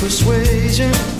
persuasion.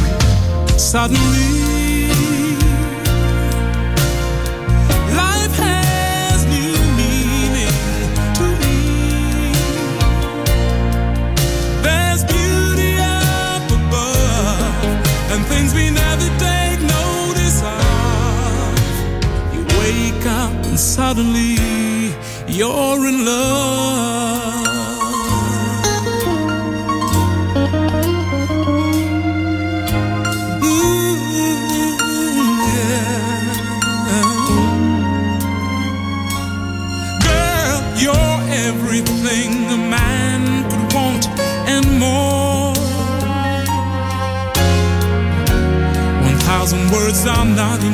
Suddenly, life has new meaning to me. There's beauty up above and things we never take notice of. You wake up and suddenly you're in love.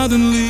Suddenly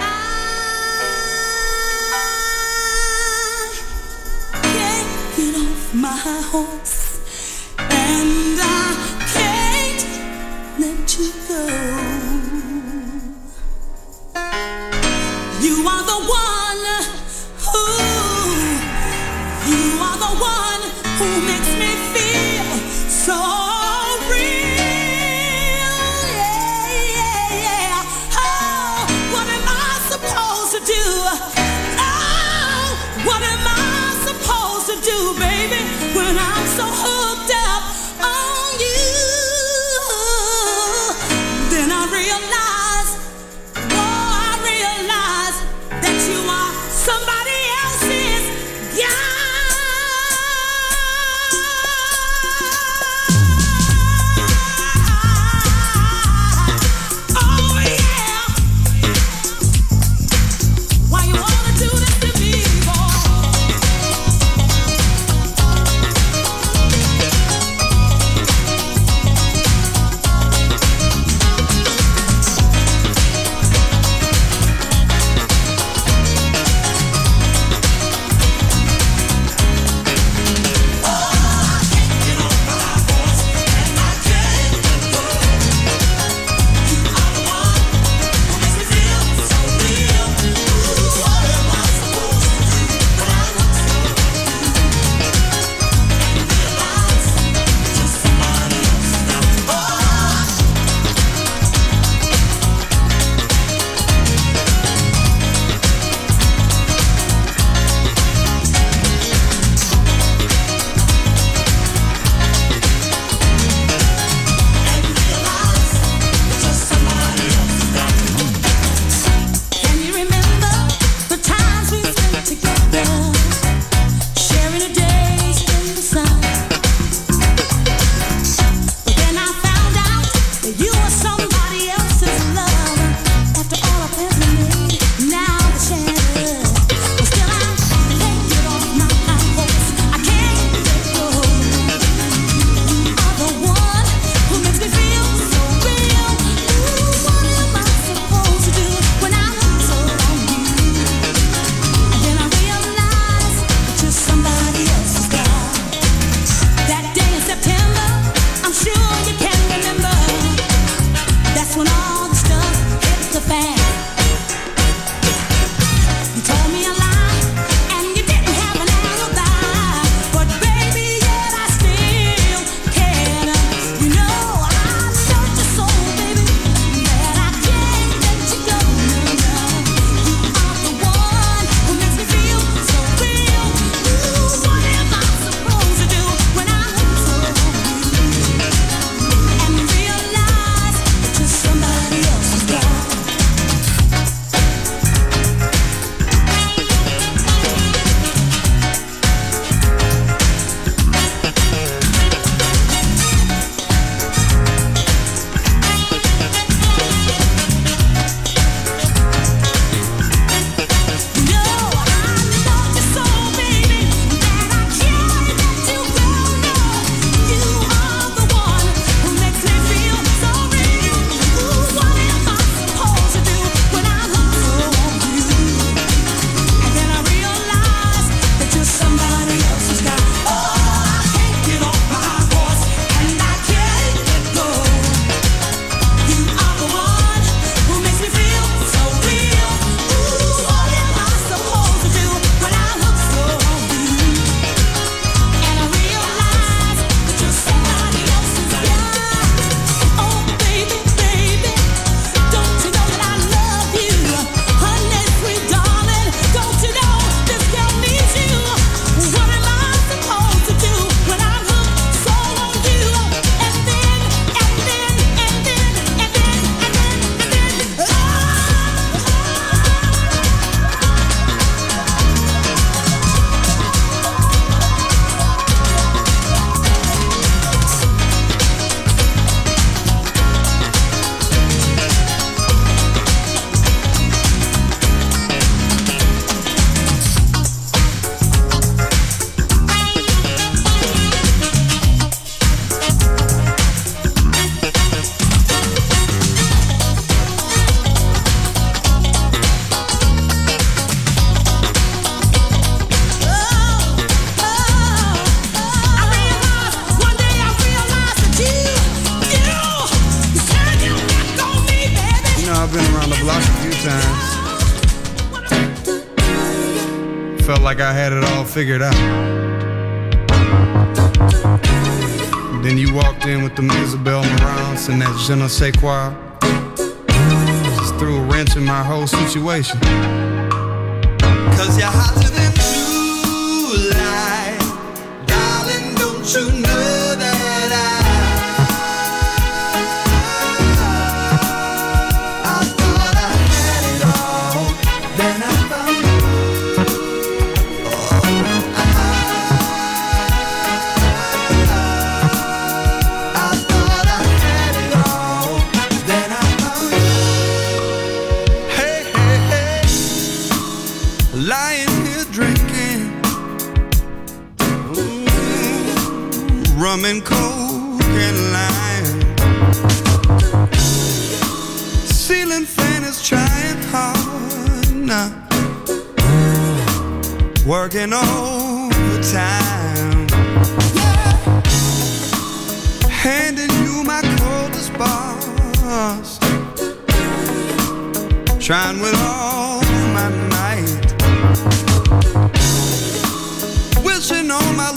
figured out. Then you walked in with the Isabel Morales and that je ne sais quoi. Just threw a wrench in my whole situation. Cause you're hotter than.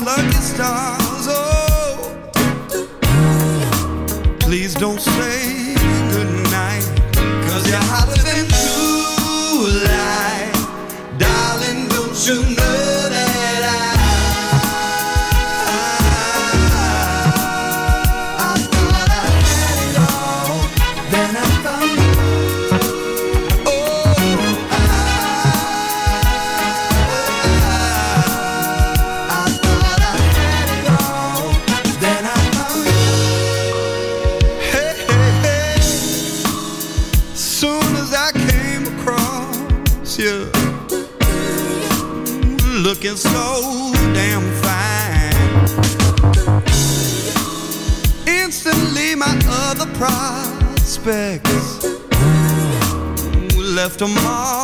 lucky stars. Oh, please don't say. left a mark.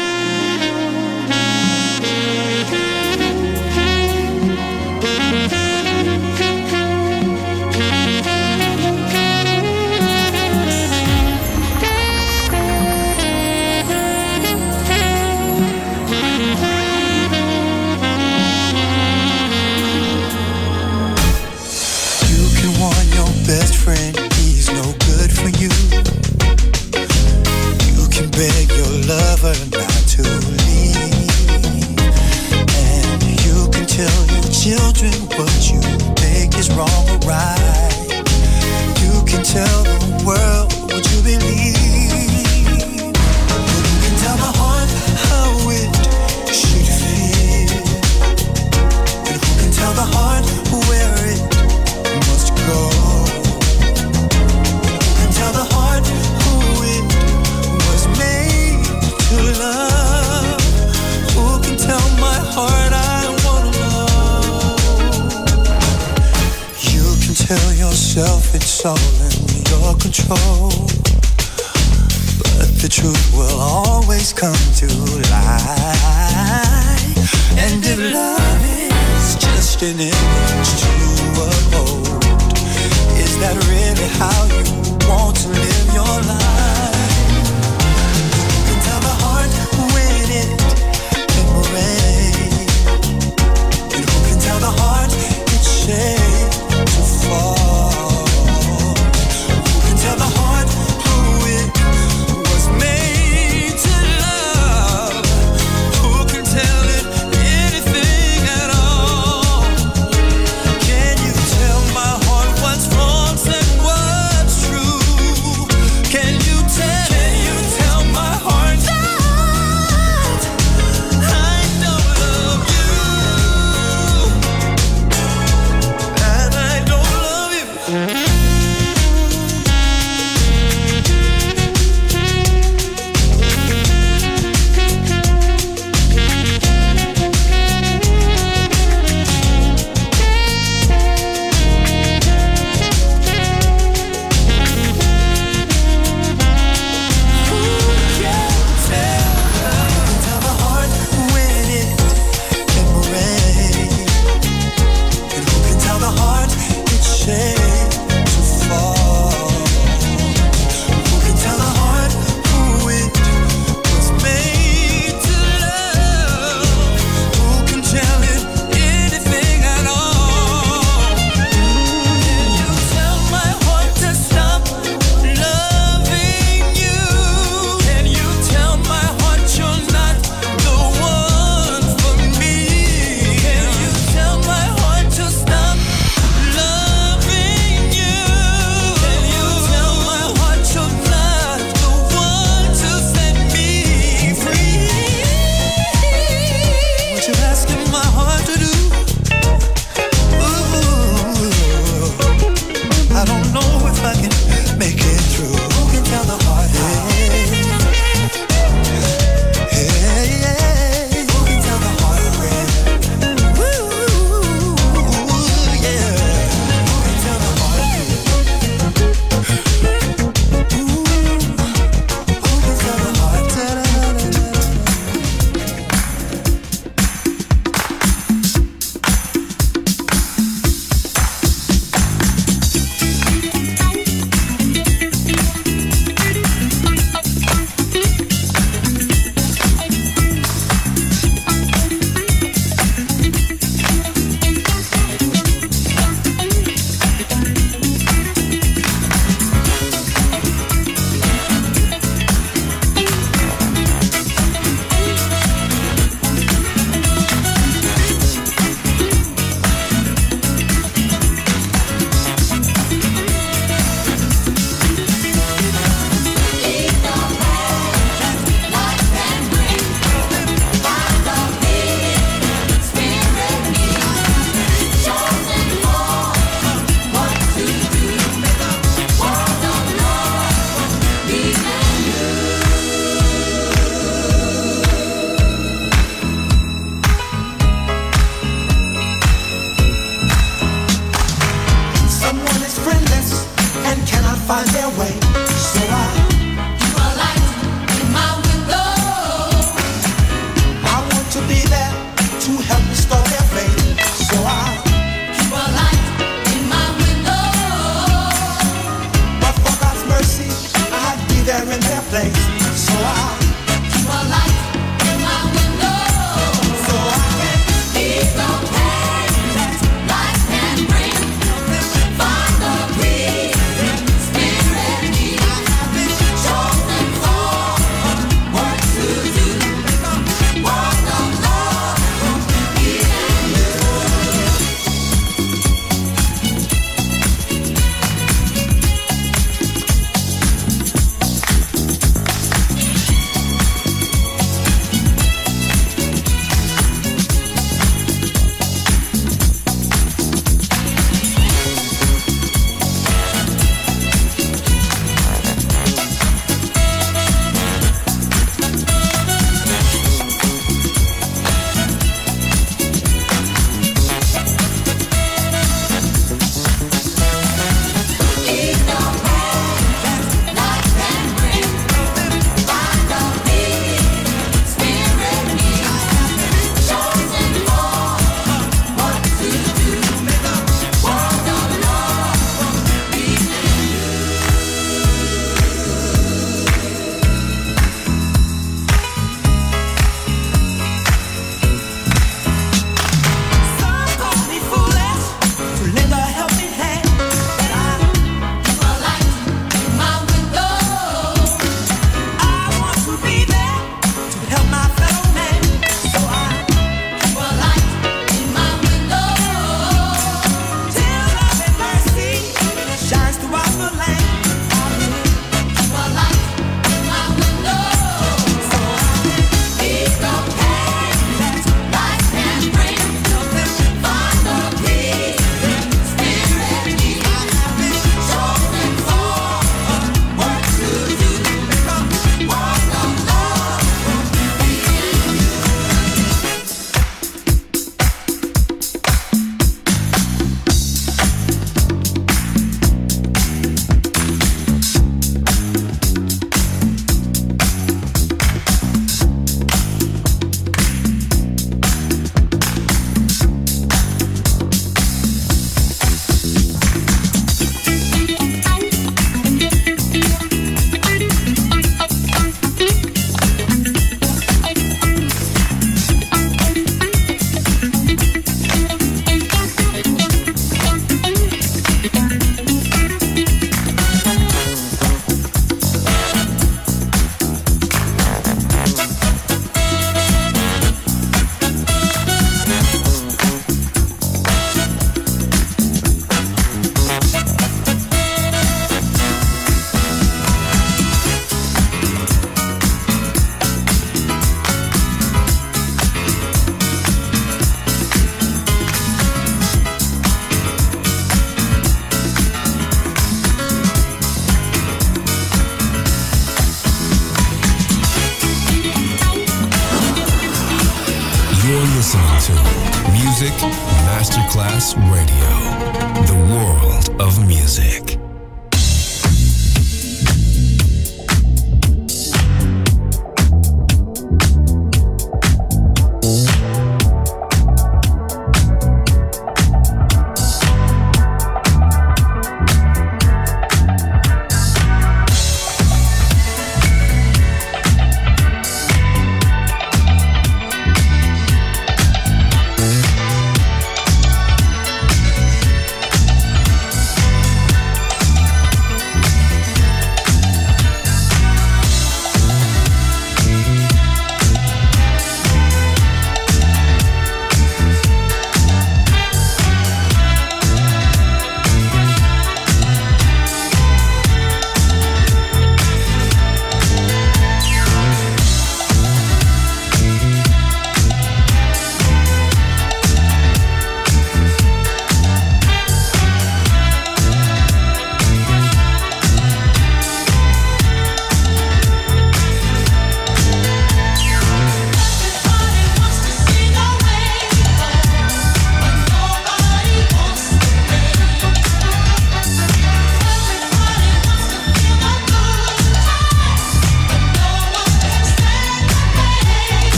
Can you